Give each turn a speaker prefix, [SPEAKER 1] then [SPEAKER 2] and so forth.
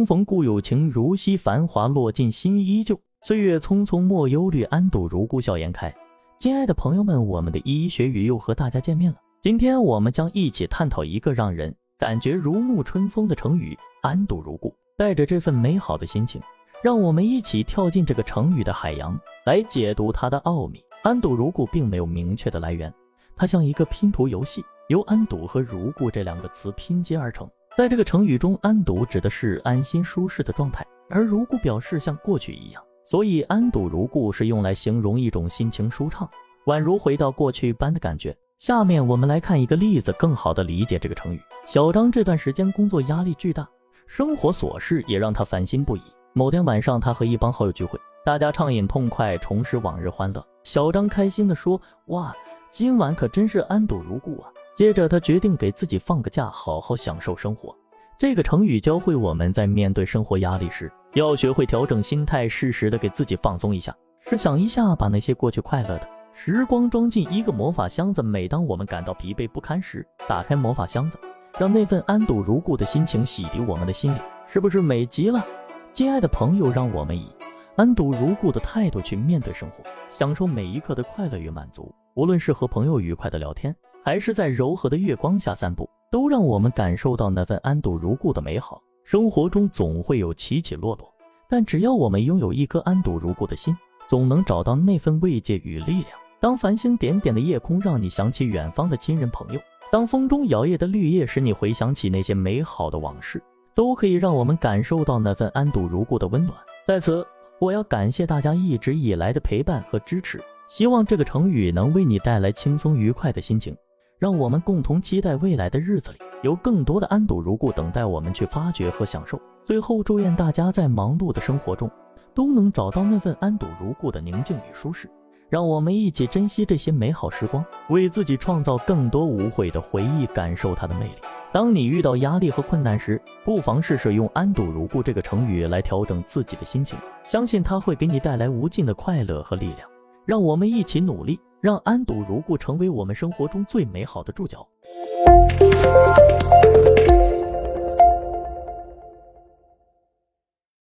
[SPEAKER 1] 重逢故友情，如昔繁华落尽，心依旧。岁月匆匆莫忧虑，安堵如故笑颜开。亲爱的朋友们，我们的依依学语又和大家见面了。今天我们将一起探讨一个让人感觉如沐春风的成语“安堵如故”。带着这份美好的心情，让我们一起跳进这个成语的海洋，来解读它的奥秘。安堵如故并没有明确的来源，它像一个拼图游戏，由安堵和如故这两个词拼接而成。在这个成语中，安堵指的是安心舒适的状态，而如故表示像过去一样。所以，安堵如故是用来形容一种心情舒畅，宛如回到过去般的感觉。下面我们来看一个例子，更好地理解这个成语。小张这段时间工作压力巨大，生活琐事也让他烦心不已。某天晚上，他和一帮好友聚会，大家畅饮痛快，重拾往日欢乐。小张开心地说：“哇，今晚可真是安堵如故啊！”接着，他决定给自己放个假，好好享受生活。这个成语教会我们在面对生活压力时，要学会调整心态，适时的给自己放松一下。试想一下，把那些过去快乐的。时光装进一个魔法箱子，每当我们感到疲惫不堪时，打开魔法箱子，让那份安堵如故的心情洗涤我们的心灵，是不是美极了？亲爱的朋友，让我们以安堵如故的态度去面对生活，享受每一刻的快乐与满足。无论是和朋友愉快的聊天，还是在柔和的月光下散步，都让我们感受到那份安堵如故的美好。生活中总会有起起落落，但只要我们拥有一颗安堵如故的心，总能找到那份慰藉与力量。当繁星点点的夜空让你想起远方的亲人朋友，当风中摇曳的绿叶使你回想起那些美好的往事，都可以让我们感受到那份安堵如故的温暖。在此，我要感谢大家一直以来的陪伴和支持，希望这个成语能为你带来轻松愉快的心情，让我们共同期待未来的日子里有更多的安堵如故等待我们去发掘和享受。最后，祝愿大家在忙碌的生活中都能找到那份安堵如故的宁静与舒适。让我们一起珍惜这些美好时光，为自己创造更多无悔的回忆，感受它的魅力。当你遇到压力和困难时，不妨试试用“安堵如故”这个成语来调整自己的心情，相信它会给你带来无尽的快乐和力量。让我们一起努力，让“安堵如故”成为我们生活中最美好的注脚。